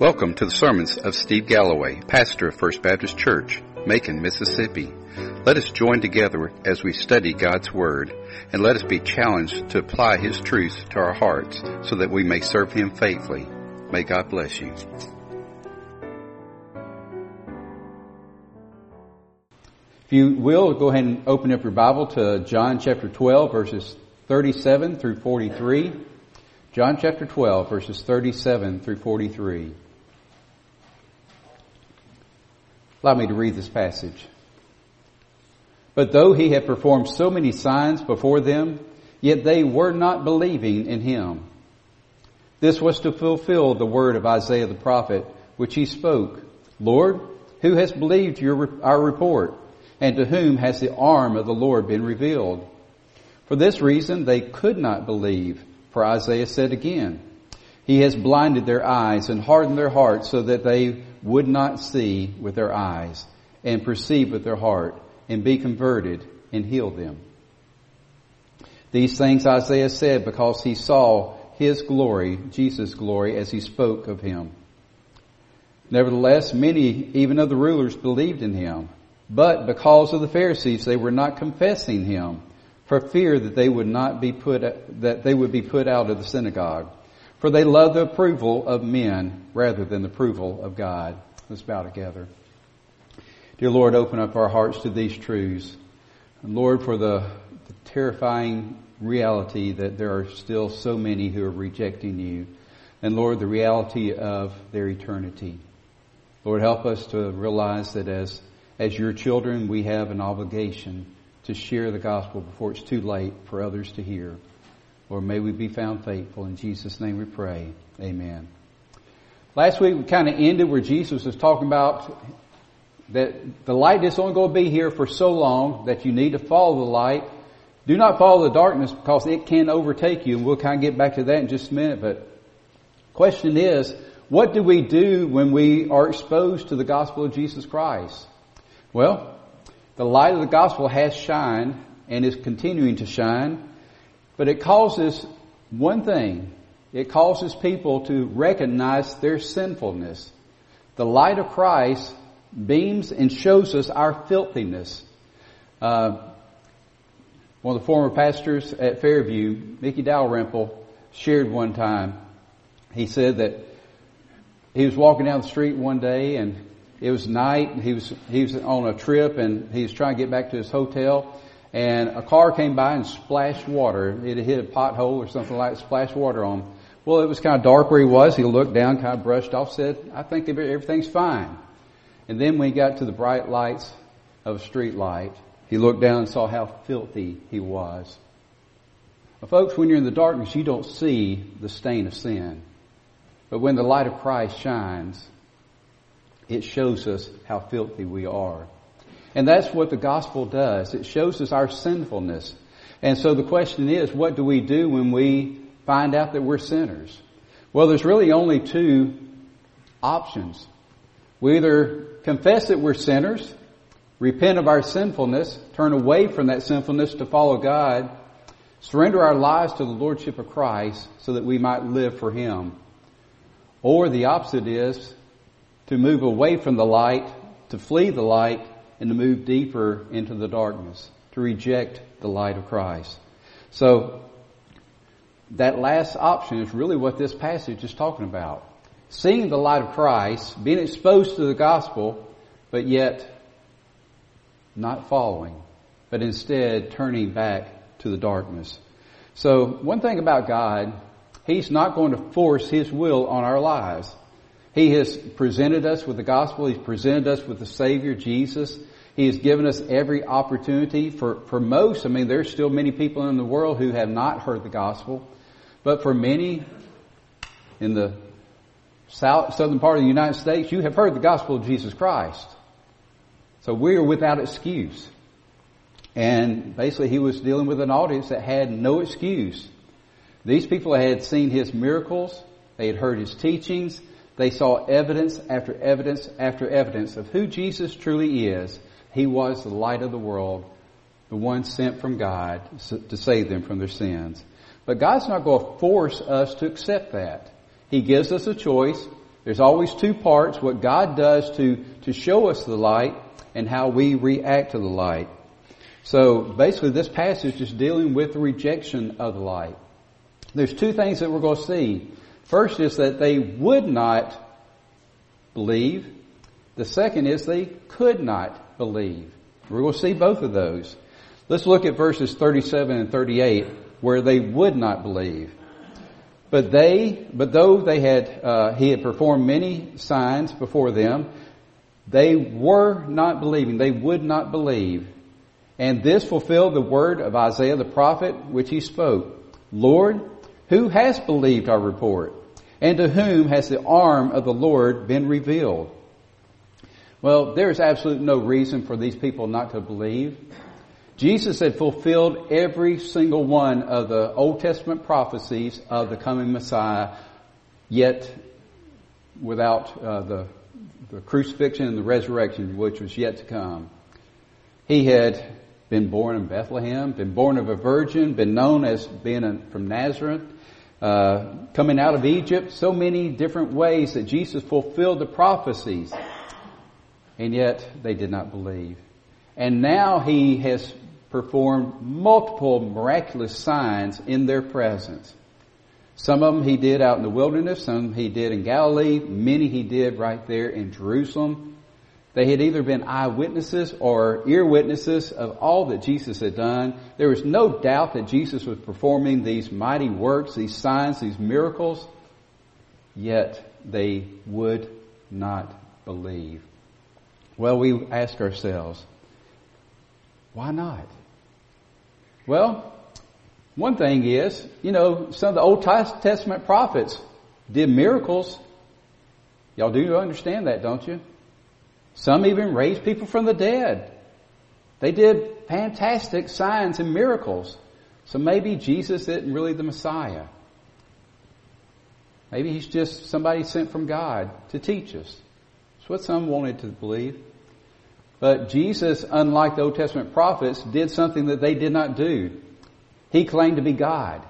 Welcome to the sermons of Steve Galloway, pastor of First Baptist Church, Macon, Mississippi. Let us join together as we study God's Word, and let us be challenged to apply His truths to our hearts so that we may serve Him faithfully. May God bless you. If you will, go ahead and open up your Bible to John chapter 12, verses 37 through 43. John chapter 12, verses 37 through 43. Allow me to read this passage. But though he had performed so many signs before them, yet they were not believing in him. This was to fulfill the word of Isaiah the prophet, which he spoke, Lord, who has believed your, our report? and to whom has the arm of the Lord been revealed? For this reason they could not believe, for Isaiah said again, He has blinded their eyes and hardened their hearts so that they would not see with their eyes and perceive with their heart and be converted and heal them. These things Isaiah said because he saw his glory, Jesus' glory, as he spoke of him. Nevertheless, many, even of the rulers, believed in him. But because of the Pharisees, they were not confessing him for fear that they would not be put, that they would be put out of the synagogue. For they love the approval of men rather than the approval of God. Let's bow together. Dear Lord, open up our hearts to these truths. And Lord, for the, the terrifying reality that there are still so many who are rejecting you. And Lord, the reality of their eternity. Lord, help us to realize that as as your children, we have an obligation to share the gospel before it's too late for others to hear. Lord, may we be found faithful. In Jesus' name we pray. Amen. Last week we kind of ended where Jesus was talking about that the light is only going to be here for so long that you need to follow the light. Do not follow the darkness because it can overtake you. And we'll kind of get back to that in just a minute. But question is, what do we do when we are exposed to the gospel of Jesus Christ? Well, the light of the gospel has shined and is continuing to shine, but it causes one thing. It causes people to recognize their sinfulness. The light of Christ beams and shows us our filthiness. Uh, one of the former pastors at Fairview, Mickey Dalrymple, shared one time. He said that he was walking down the street one day and it was night. He was he was on a trip and he was trying to get back to his hotel. And a car came by and splashed water. It hit a pothole or something like that, splashed water on him. Well, it was kind of dark where he was. He looked down, kind of brushed off, said, I think everything's fine. And then when he got to the bright lights of a street light, he looked down and saw how filthy he was. Folks, when you're in the darkness, you don't see the stain of sin. But when the light of Christ shines, it shows us how filthy we are. And that's what the gospel does. It shows us our sinfulness. And so the question is, what do we do when we find out that we're sinners? Well, there's really only two options. We either confess that we're sinners, repent of our sinfulness, turn away from that sinfulness to follow God, surrender our lives to the Lordship of Christ so that we might live for Him. Or the opposite is to move away from the light, to flee the light, and to move deeper into the darkness, to reject the light of Christ. So, that last option is really what this passage is talking about. Seeing the light of Christ, being exposed to the gospel, but yet not following, but instead turning back to the darkness. So, one thing about God, He's not going to force His will on our lives. He has presented us with the gospel. He's presented us with the Savior, Jesus. He has given us every opportunity for, for most. I mean, there's still many people in the world who have not heard the gospel. But for many in the south, southern part of the United States, you have heard the gospel of Jesus Christ. So we are without excuse. And basically he was dealing with an audience that had no excuse. These people had seen his miracles. They had heard his teachings. They saw evidence after evidence after evidence of who Jesus truly is. He was the light of the world, the one sent from God to save them from their sins. But God's not going to force us to accept that. He gives us a choice. There's always two parts, what God does to, to show us the light and how we react to the light. So basically this passage is dealing with the rejection of the light. There's two things that we're going to see. First is that they would not believe. The second is they could not believe. Going to see both of those. Let's look at verses 37 and 38 where they would not believe. But they, but though they had, uh, he had performed many signs before them, they were not believing. They would not believe. And this fulfilled the word of Isaiah the prophet, which he spoke. Lord, who has believed our report? And to whom has the arm of the Lord been revealed? Well, there is absolutely no reason for these people not to believe. Jesus had fulfilled every single one of the Old Testament prophecies of the coming Messiah, yet without uh, the, the crucifixion and the resurrection, which was yet to come. He had been born in Bethlehem, been born of a virgin, been known as being from Nazareth, uh, coming out of Egypt, so many different ways that Jesus fulfilled the prophecies. And yet they did not believe. And now he has performed multiple miraculous signs in their presence. Some of them he did out in the wilderness, some he did in Galilee, many he did right there in Jerusalem. They had either been eyewitnesses or ear witnesses of all that Jesus had done. There was no doubt that Jesus was performing these mighty works, these signs, these miracles, yet they would not believe. Well, we ask ourselves, why not? Well, one thing is, you know, some of the Old Testament prophets did miracles. Y'all do understand that, don't you? Some even raised people from the dead. They did fantastic signs and miracles. So maybe Jesus isn't really the Messiah. Maybe he's just somebody sent from God to teach us. That's what some wanted to believe. But Jesus, unlike the Old Testament prophets, did something that they did not do. He claimed to be God.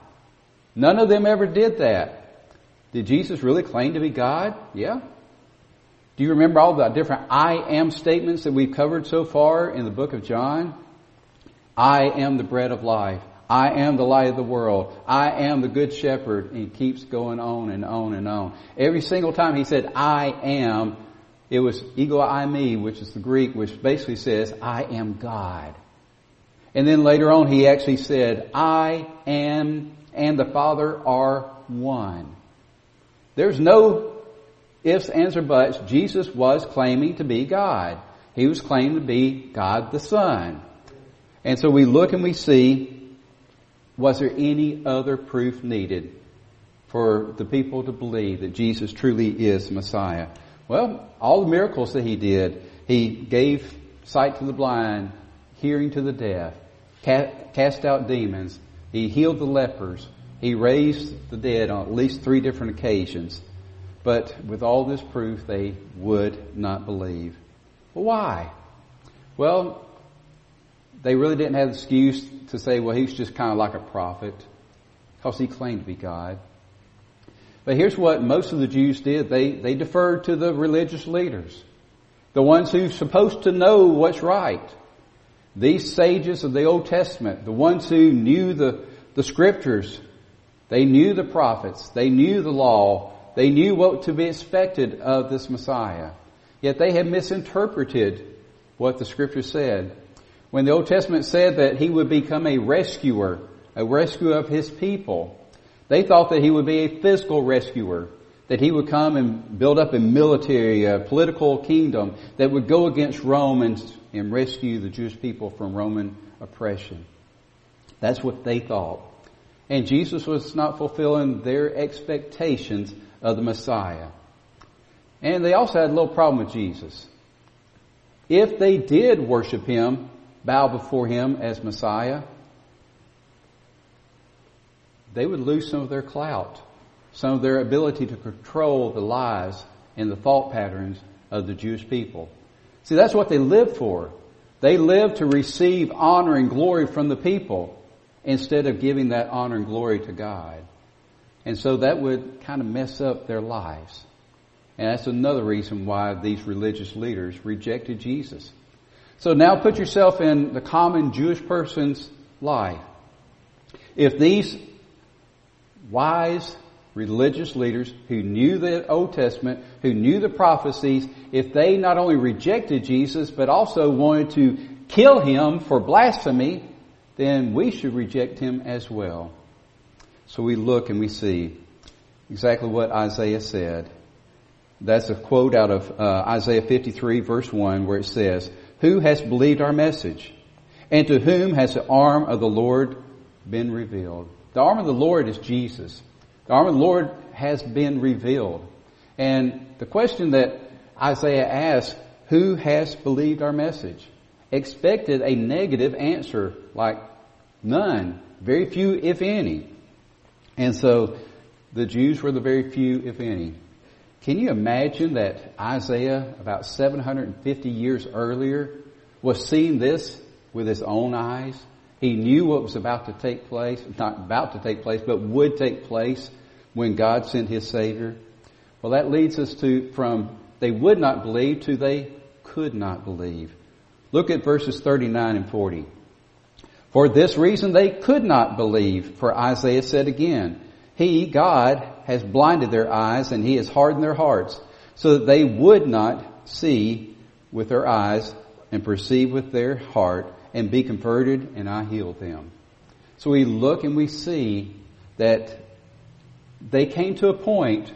None of them ever did that. Did Jesus really claim to be God? Yeah. Do you remember all the different I am statements that we've covered so far in the book of John? I am the bread of life. I am the light of the world. I am the good shepherd. And he keeps going on and on and on. Every single time he said, I am, it was ego eimi, which is the Greek, which basically says, I am God. And then later on he actually said, I am and the Father are one. There's no ifs, ands, or buts. Jesus was claiming to be God. He was claiming to be God the Son. And so we look and we see, was there any other proof needed for the people to believe that Jesus truly is Messiah? Well, all the miracles that he did, he gave sight to the blind, hearing to the deaf, cast out demons, he healed the lepers, he raised the dead on at least three different occasions. But with all this proof, they would not believe. Well, why? Well, they really didn't have the excuse to say, well, he's just kind of like a prophet, because he claimed to be God. But here's what most of the Jews did. They, they deferred to the religious leaders. The ones who're supposed to know what's right. These sages of the Old Testament, the ones who knew the, the scriptures, they knew the prophets, they knew the law, they knew what to be expected of this Messiah. Yet they had misinterpreted what the scripture said. When the Old Testament said that he would become a rescuer, a rescuer of his people, they thought that he would be a physical rescuer, that he would come and build up a military, a political kingdom that would go against Rome and, and rescue the Jewish people from Roman oppression. That's what they thought. And Jesus was not fulfilling their expectations of the Messiah. And they also had a little problem with Jesus. If they did worship Him, bow before Him as Messiah, they would lose some of their clout, some of their ability to control the lives and the thought patterns of the Jewish people. See, that's what they lived for. They lived to receive honor and glory from the people instead of giving that honor and glory to God. And so that would kind of mess up their lives. And that's another reason why these religious leaders rejected Jesus. So now put yourself in the common Jewish person's life. If these wise religious leaders who knew the Old Testament, who knew the prophecies, if they not only rejected Jesus, but also wanted to kill him for blasphemy, then we should reject him as well. So we look and we see exactly what Isaiah said. That's a quote out of uh, Isaiah 53 verse 1 where it says, Who has believed our message? And to whom has the arm of the Lord been revealed? The arm of the Lord is Jesus. The arm of the Lord has been revealed. And the question that Isaiah asked, who has believed our message? Expected a negative answer like none, very few if any. And so the Jews were the very few if any. Can you imagine that Isaiah, about 750 years earlier, was seeing this with his own eyes? He knew what was about to take place, not about to take place, but would take place when God sent His Savior? Well, that leads us to from they would not believe to they could not believe. Look at verses 39 and 40. For this reason they could not believe, for Isaiah said again, He, God, has blinded their eyes and He has hardened their hearts, so that they would not see with their eyes and perceive with their heart and be converted and I healed them. So we look and we see that they came to a point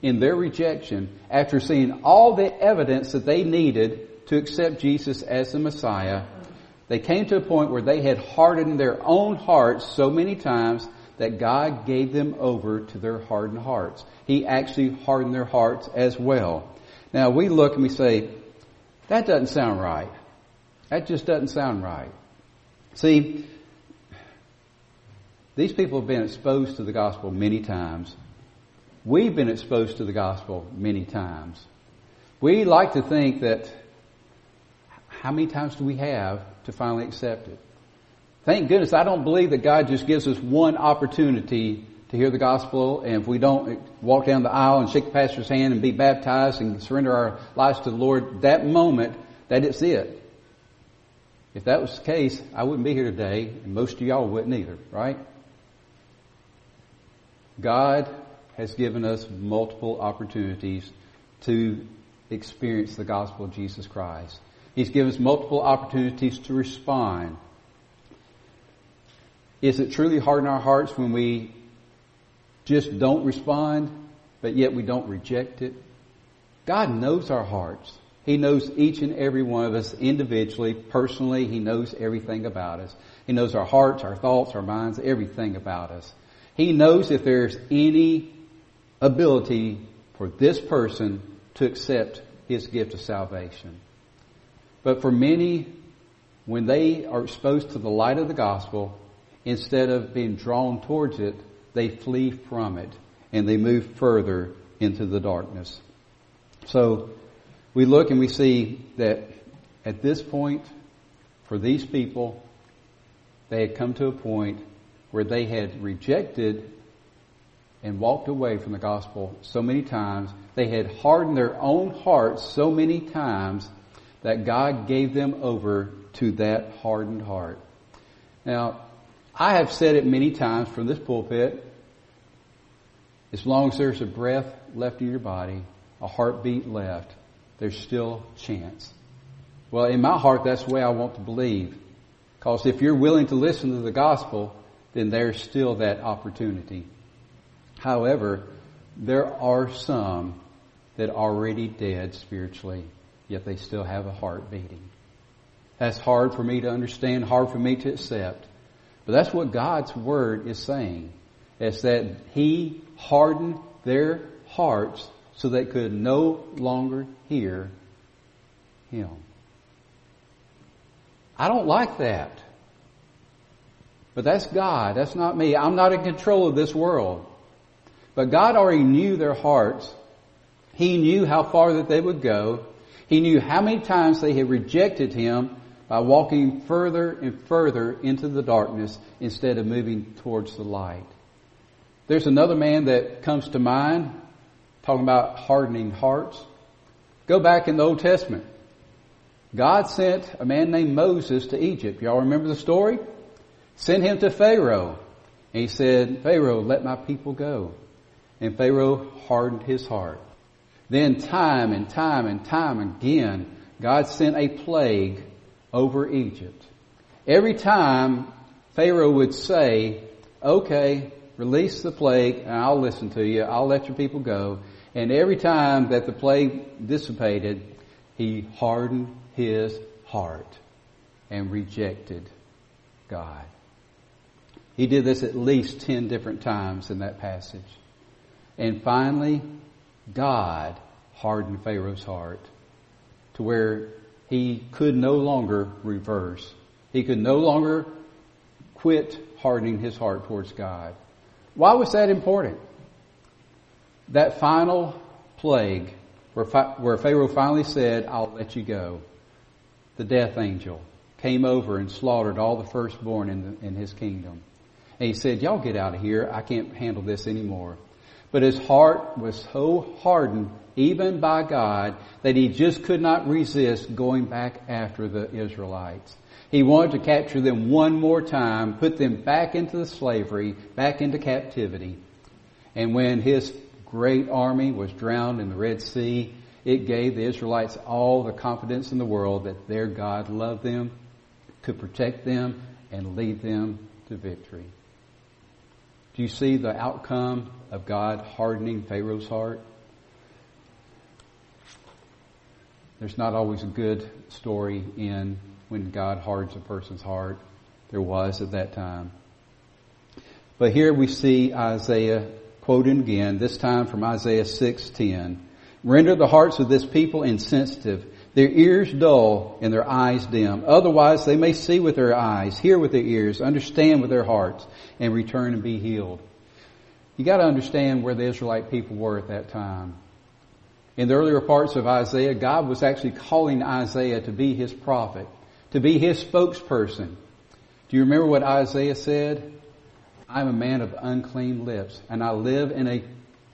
in their rejection after seeing all the evidence that they needed to accept Jesus as the Messiah. They came to a point where they had hardened their own hearts so many times that God gave them over to their hardened hearts. He actually hardened their hearts as well. Now we look and we say, that doesn't sound right. That just doesn't sound right. See, these people have been exposed to the gospel many times. We've been exposed to the gospel many times. We like to think that how many times do we have to finally accept it? Thank goodness I don't believe that God just gives us one opportunity to hear the gospel and if we don't walk down the aisle and shake the pastor's hand and be baptized and surrender our lives to the Lord that moment that it's it. If that was the case, I wouldn't be here today and most of y'all wouldn't either, right? God has given us multiple opportunities to experience the gospel of Jesus Christ. He's given us multiple opportunities to respond. Is it truly hard in our hearts when we just don't respond, but yet we don't reject it? God knows our hearts. He knows each and every one of us individually, personally. He knows everything about us. He knows our hearts, our thoughts, our minds, everything about us. He knows if there's any ability for this person to accept his gift of salvation. But for many, when they are exposed to the light of the gospel, instead of being drawn towards it, they flee from it and they move further into the darkness. So we look and we see that at this point, for these people, they had come to a point where they had rejected and walked away from the gospel so many times. They had hardened their own hearts so many times that God gave them over to that hardened heart. Now, I have said it many times from this pulpit. As long as there's a breath left in your body, a heartbeat left, there's still chance. Well, in my heart, that's the way I want to believe. Because if you're willing to listen to the gospel, then there's still that opportunity. However, there are some that are already dead spiritually, yet they still have a heart beating. That's hard for me to understand, hard for me to accept. But that's what God's Word is saying. It's that He hardened their hearts so they could no longer hear Him. I don't like that. But that's God. That's not me. I'm not in control of this world. But God already knew their hearts. He knew how far that they would go. He knew how many times they had rejected Him by walking further and further into the darkness instead of moving towards the light. There's another man that comes to mind talking about hardening hearts. Go back in the Old Testament. God sent a man named Moses to Egypt. Y'all remember the story? Sent him to Pharaoh. And he said, Pharaoh, let my people go. And Pharaoh hardened his heart. Then time and time and time again, God sent a plague over Egypt. Every time Pharaoh would say, okay, release the plague and I'll listen to you. I'll let your people go. And every time that the plague dissipated, he hardened his heart and rejected God. He did this at least 10 different times in that passage. And finally, God hardened Pharaoh's heart to where he could no longer reverse. He could no longer quit hardening his heart towards God. Why was that important? That final plague where, where Pharaoh finally said, I'll let you go. The death angel came over and slaughtered all the firstborn in, the, in his kingdom. And he said, y'all get out of here. I can't handle this anymore. But his heart was so hardened, even by God, that he just could not resist going back after the Israelites. He wanted to capture them one more time, put them back into the slavery, back into captivity. And when his great army was drowned in the Red Sea, it gave the Israelites all the confidence in the world that their God loved them, could protect them, and lead them to victory. Do you see the outcome of God hardening Pharaoh's heart? There's not always a good story in when God hardens a person's heart. There was at that time. But here we see Isaiah quoting again, this time from Isaiah 6:10. Render the hearts of this people insensitive, their ears dull and their eyes dim. Otherwise they may see with their eyes, hear with their ears, understand with their hearts, and return and be healed. You gotta understand where the Israelite people were at that time. In the earlier parts of Isaiah, God was actually calling Isaiah to be his prophet, to be his spokesperson. Do you remember what Isaiah said? I'm a man of unclean lips, and I live in a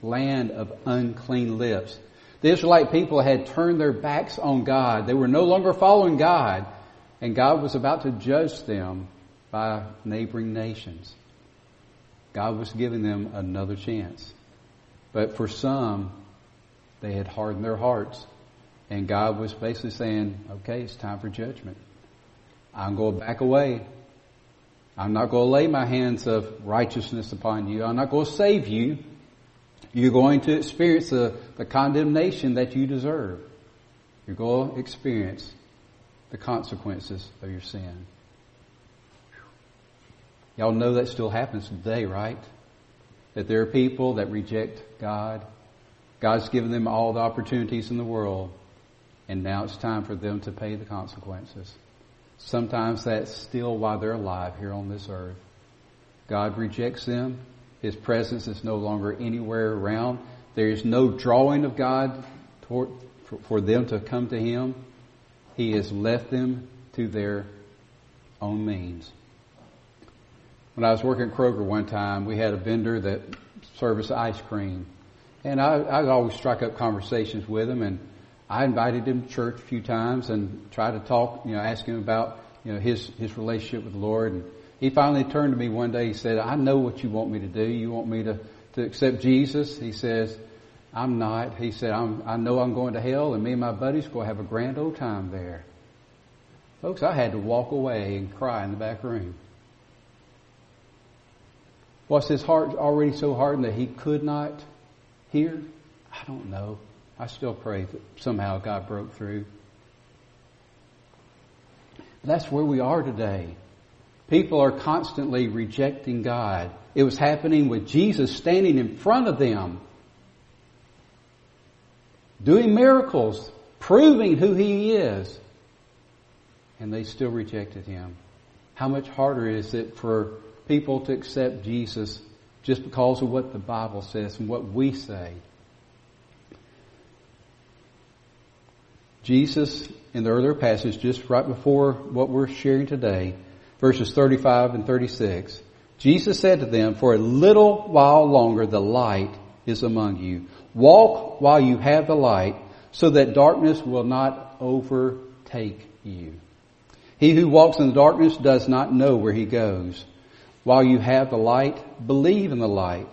land of unclean lips. The Israelite people had turned their backs on God. They were no longer following God, and God was about to judge them by neighboring nations. God was giving them another chance. But for some, they had hardened their hearts. And God was basically saying, okay, it's time for judgment. I'm going to back away. I'm not going to lay my hands of righteousness upon you. I'm not going to save you. You're going to experience the, the condemnation that you deserve. You're going to experience the consequences of your sin. Y'all know that still happens today, right? That there are people that reject God. God's given them all the opportunities in the world, and now it's time for them to pay the consequences. Sometimes that's still while they're alive here on this earth. God rejects them. His presence is no longer anywhere around. There is no drawing of God toward, for, for them to come to Him. He has left them to their own means. When I was working at Kroger one time, we had a vendor that serviced ice cream. And I, I always strike up conversations with him and I invited him to church a few times and tried to talk, you know, ask him about, you know, his, his relationship with the Lord. And he finally turned to me one day. He said, I know what you want me to do. You want me to, to accept Jesus. He says, I'm not. He said, I know I'm going to hell and me and my buddies are going to have a grand old time there. Folks, I had to walk away and cry in the back room. Was his heart already so hardened that he could not hear? I don't know. I still pray that somehow God broke through. That's where we are today. People are constantly rejecting God. It was happening with Jesus standing in front of them, doing miracles, proving who He is. And they still rejected Him. How much harder is it for people to accept Jesus just because of what the Bible says and what we say? Jesus, in the earlier passage, just right before what we're sharing today, verses 35 and 36, Jesus said to them, For a little while longer the light is among you. Walk while you have the light, so that darkness will not overtake you. He who walks in the darkness does not know where he goes. While you have the light, believe in the light,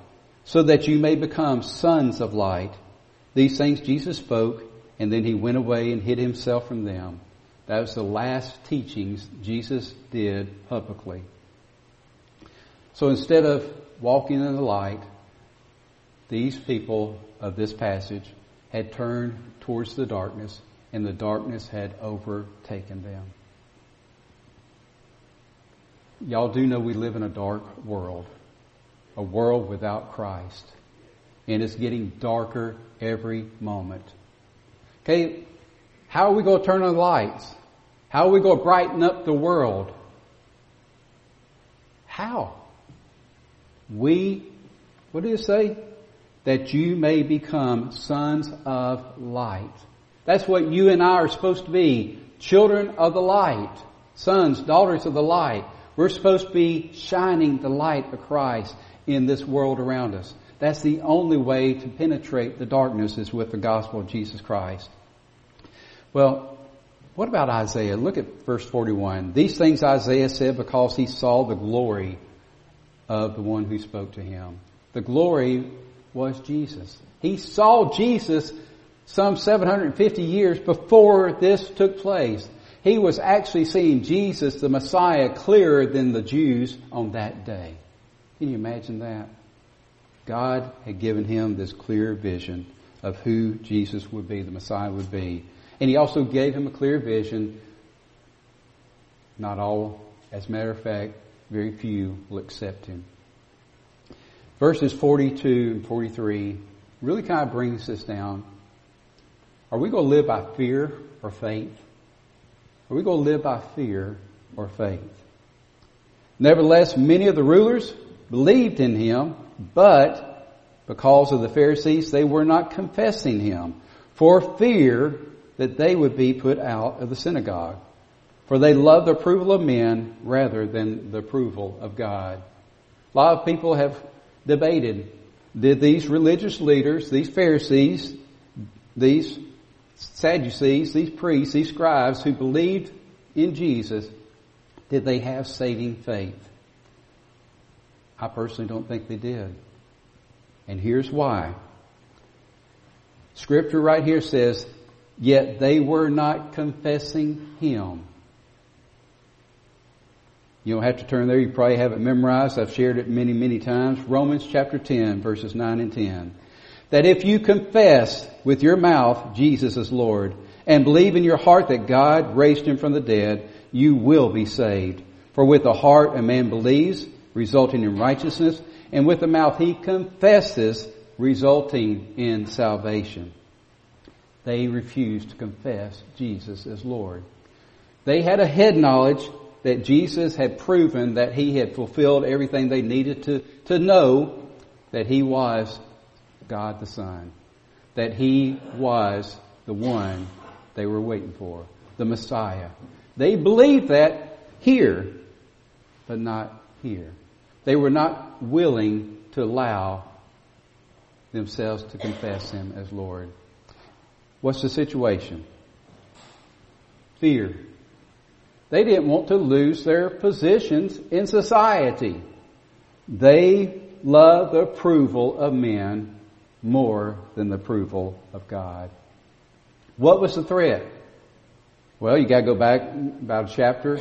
so that you may become sons of light. These things Jesus spoke, and then he went away and hid himself from them. That was the last teachings Jesus did publicly. So instead of walking in the light, these people of this passage had turned towards the darkness and the darkness had overtaken them. Y'all do know we live in a dark world, a world without Christ, and it's getting darker every moment. Okay, how are we going to turn on the lights? How are we going to brighten up the world? How? We, what did it say? That you may become sons of light. That's what you and I are supposed to be. Children of the light. Sons, daughters of the light. We're supposed to be shining the light of Christ in this world around us. That's the only way to penetrate the darkness is with the gospel of Jesus Christ. Well, what about Isaiah? Look at verse 41. These things Isaiah said because he saw the glory of the one who spoke to him. The glory was Jesus. He saw Jesus some 750 years before this took place. He was actually seeing Jesus, the Messiah, clearer than the Jews on that day. Can you imagine that? God had given him this clear vision of who Jesus would be, the Messiah would be. And he also gave him a clear vision. Not all, as a matter of fact, very few will accept him. Verses 42 and 43 really kind of brings this down. Are we going to live by fear or faith? Are we going to live by fear or faith? Nevertheless, many of the rulers believed in him, but because of the Pharisees, they were not confessing him for fear that they would be put out of the synagogue. For they loved the approval of men rather than the approval of God. A lot of people have debated, did these religious leaders, these Pharisees, these Sadducees, these priests, these scribes who believed in Jesus, did they have saving faith? I personally don't think they did. And here's why. Scripture right here says, yet they were not confessing Him. You don't have to turn there. You probably have it memorized. I've shared it many, many times. Romans chapter 10 verses 9 and 10. That if you confess with your mouth Jesus is Lord and believe in your heart that God raised him from the dead, you will be saved. For with the heart a man believes, resulting in righteousness, and with the mouth he confesses, resulting in salvation. They refused to confess Jesus as Lord. They had a head knowledge that Jesus had proven that he had fulfilled everything they needed to, to know that he was God the Son, that he was the one they were waiting for, the Messiah. They believed that here, but not here. They were not willing to allow themselves to confess him as Lord. What's the situation? Fear. They didn't want to lose their positions in society. They loved the approval of men more than the approval of God. What was the threat? Well, you gotta go back about a chapter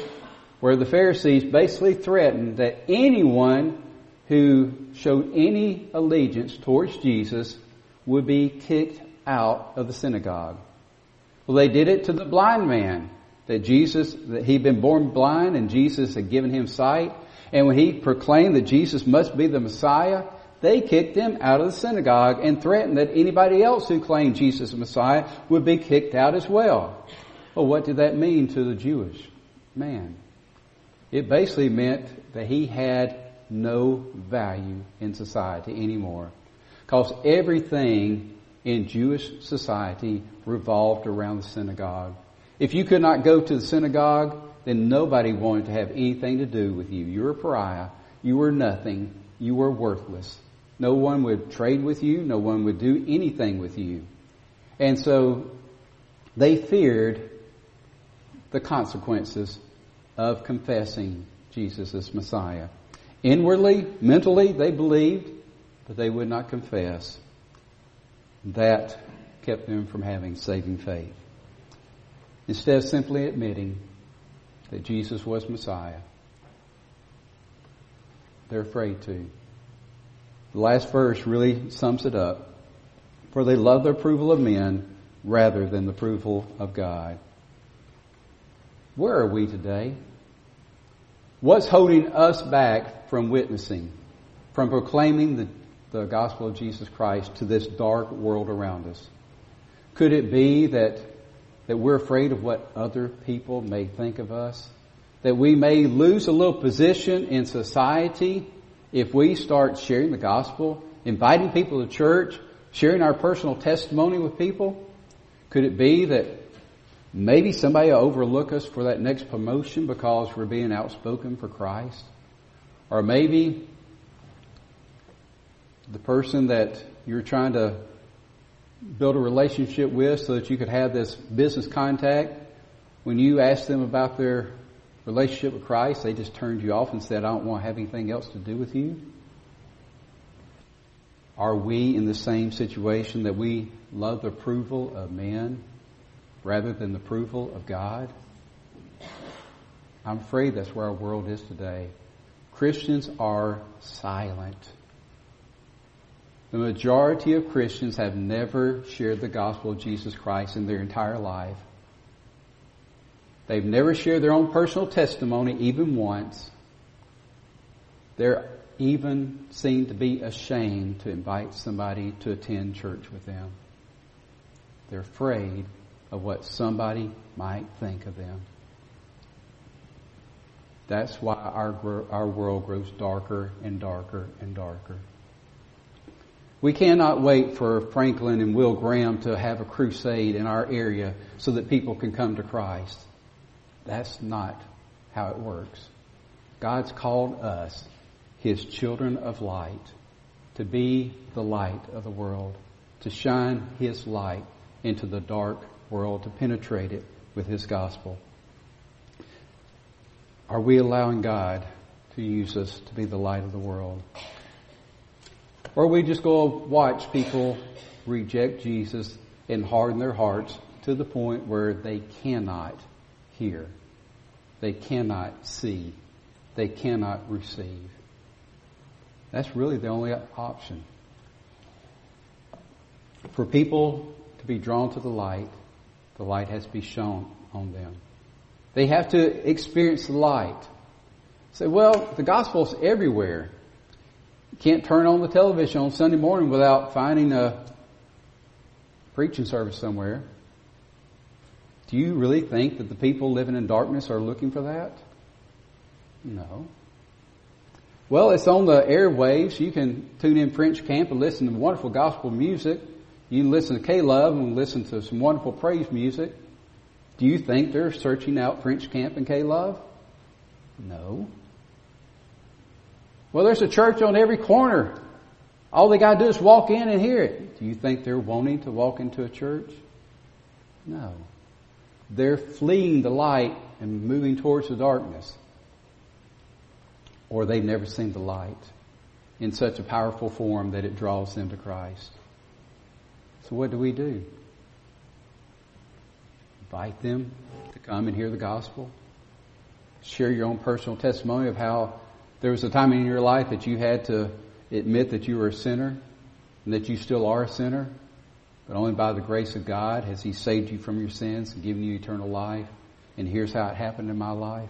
where the Pharisees basically threatened that anyone who showed any allegiance towards Jesus would be kicked out of the synagogue. Well, they did it to the blind man that Jesus, that he'd been born blind and Jesus had given him sight. And when he proclaimed that Jesus must be the Messiah, they kicked him out of the synagogue and threatened that anybody else who claimed Jesus the Messiah would be kicked out as well. Well, what did that mean to the Jewish man? It basically meant that he had no value in society anymore. Because everything in Jewish society revolved around the synagogue. If you could not go to the synagogue, then nobody wanted to have anything to do with you. You were a pariah. You were nothing. You were worthless. No one would trade with you. No one would do anything with you. And so they feared the consequences of confessing Jesus as Messiah. Inwardly, mentally, they believed, but they would not confess. That kept them from having saving faith. Instead of simply admitting that Jesus was Messiah, they're afraid to. The last verse really sums it up. For they love the approval of men rather than the approval of God. Where are we today? What's holding us back from witnessing, from proclaiming the, the gospel of Jesus Christ to this dark world around us? Could it be that, that we're afraid of what other people may think of us? That we may lose a little position in society if we start sharing the gospel, inviting people to church, sharing our personal testimony with people? Could it be that maybe somebody will overlook us for that next promotion because we're being outspoken for Christ? Or maybe the person that you're trying to build a relationship with so that you could have this business contact, when you ask them about their relationship with Christ, they just turned you off and said, I don't want to have anything else to do with you? Are we in the same situation that we love the approval of men rather than the approval of God? I'm afraid that's where our world is today. Christians are silent. The majority of Christians have never shared the gospel of Jesus Christ in their entire life. They've never shared their own personal testimony even once. They're even seen to be ashamed to invite somebody to attend church with them. They're afraid of what somebody might think of them. That's why our, our world grows darker and darker and darker. We cannot wait for Franklin and Will Graham to have a crusade in our area so that people can come to Christ. That's not how it works. God's called us, His children of light, to be the light of the world, to shine His light into the dark world, to penetrate it with His gospel. Are we allowing God to use us to be the light of the world? Or are we just go watch people reject Jesus and harden their hearts to the point where they cannot hear. They cannot see. They cannot receive. That's really the only option. For people to be drawn to the light, the light has to be shown on them. They have to experience the light. Say, well, the gospel's everywhere. You can't turn on the television on Sunday morning without finding a preaching service somewhere. Do you really think that the people living in darkness are looking for that? No. Well, it's on the airwaves. You can tune in French Camp and listen to wonderful gospel music. You listen to K-Love and listen to some wonderful praise music. Do you think they're searching out French Camp and K-Love? No. Well, there's a church on every corner. All they gotta do is walk in and hear it. Do you think they're wanting to walk into a church? No. They're fleeing the light and moving towards the darkness. Or they've never seen the light in such a powerful form that it draws them to Christ. So what do we do? Invite them to come and hear the gospel. Share your own personal testimony of how there was a time in your life that you had to admit that you were a sinner and that you still are a sinner but only by the grace of God has He saved you from your sins and given you eternal life. And here's how it happened in my life.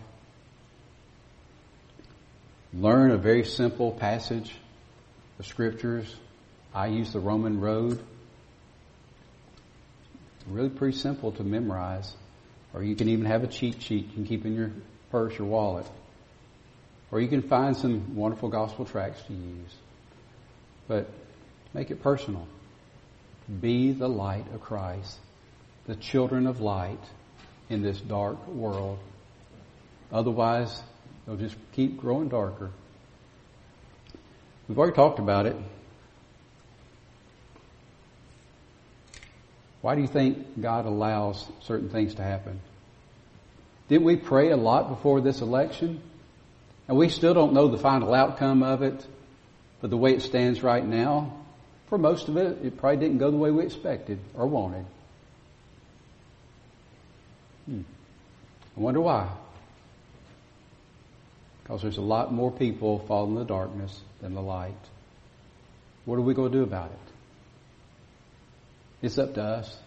Learn a very simple passage of scriptures. I use the Roman road. Really pretty simple to memorize. Or you can even have a cheat sheet you can keep in your purse or wallet. Or you can find some wonderful gospel tracts to use. But make it personal. Be the light of Christ, the children of light in this dark world. Otherwise, it'll just keep growing darker. We've already talked about it. Why do you think God allows certain things to happen? Didn't we pray a lot before this election? And we still don't know the final outcome of it, but the way it stands right now, for most of it, it probably didn't go the way we expected or wanted. Hmm. I wonder why. Because there's a lot more people falling in the darkness than the light. What are we going to do about it? It's up to us.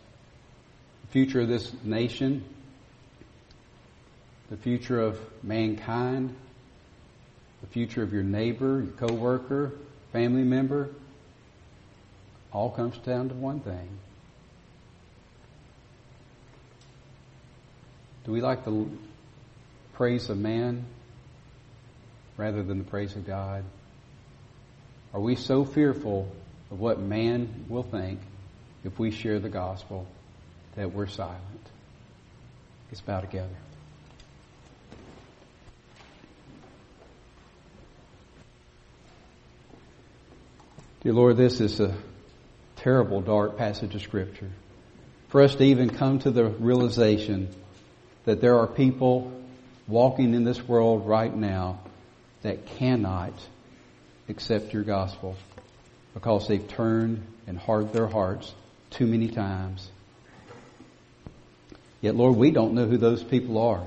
The future of this nation, the future of mankind, the future of your neighbor, your coworker, family member, all comes down to one thing. Do we like the praise of man rather than the praise of God? Are we so fearful of what man will think if we share the gospel that we're silent? Let's bow together. Dear Lord, this is a terrible, dark passage of Scripture. For us to even come to the realization that there are people walking in this world right now that cannot accept your gospel because they've turned and hardened their hearts too many times. Yet, Lord, we don't know who those people are.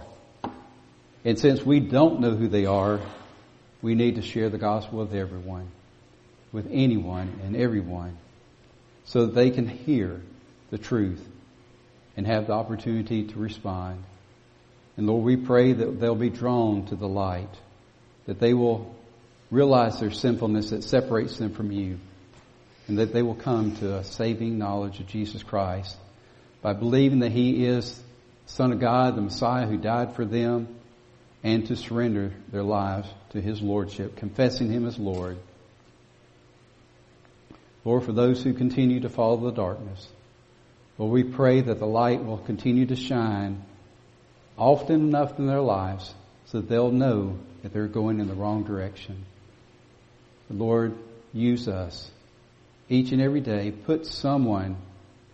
And since we don't know who they are, we need to share the gospel with everyone with anyone and everyone so that they can hear the truth and have the opportunity to respond. And Lord, we pray that they'll be drawn to the light, that they will realize their sinfulness that separates them from you, and that they will come to a saving knowledge of Jesus Christ by believing that He is Son of God, the Messiah who died for them, and to surrender their lives to His Lordship, confessing Him as Lord Lord, for those who continue to follow the darkness, Lord, we pray that the light will continue to shine often enough in their lives so that they'll know that they're going in the wrong direction. Lord, use us each and every day. Put someone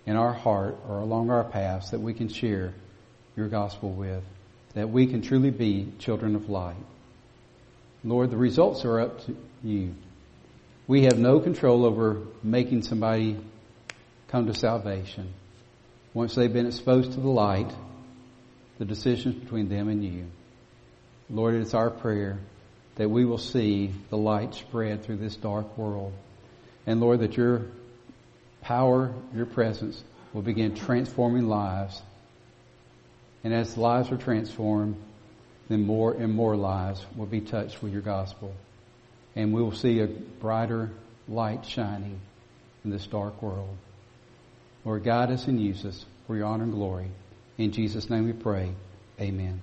in our heart or along our paths that we can share your gospel with, that we can truly be children of light. Lord, the results are up to you. We have no control over making somebody come to salvation. Once they've been exposed to the light, the decisions between them and you. Lord, it's our prayer that we will see the light spread through this dark world. And Lord, that your power, your presence will begin transforming lives. And as lives are transformed, then more and more lives will be touched with your gospel and we will see a brighter light shining in this dark world. Lord, guide us and use us for your honor and glory. In Jesus' name we pray. Amen.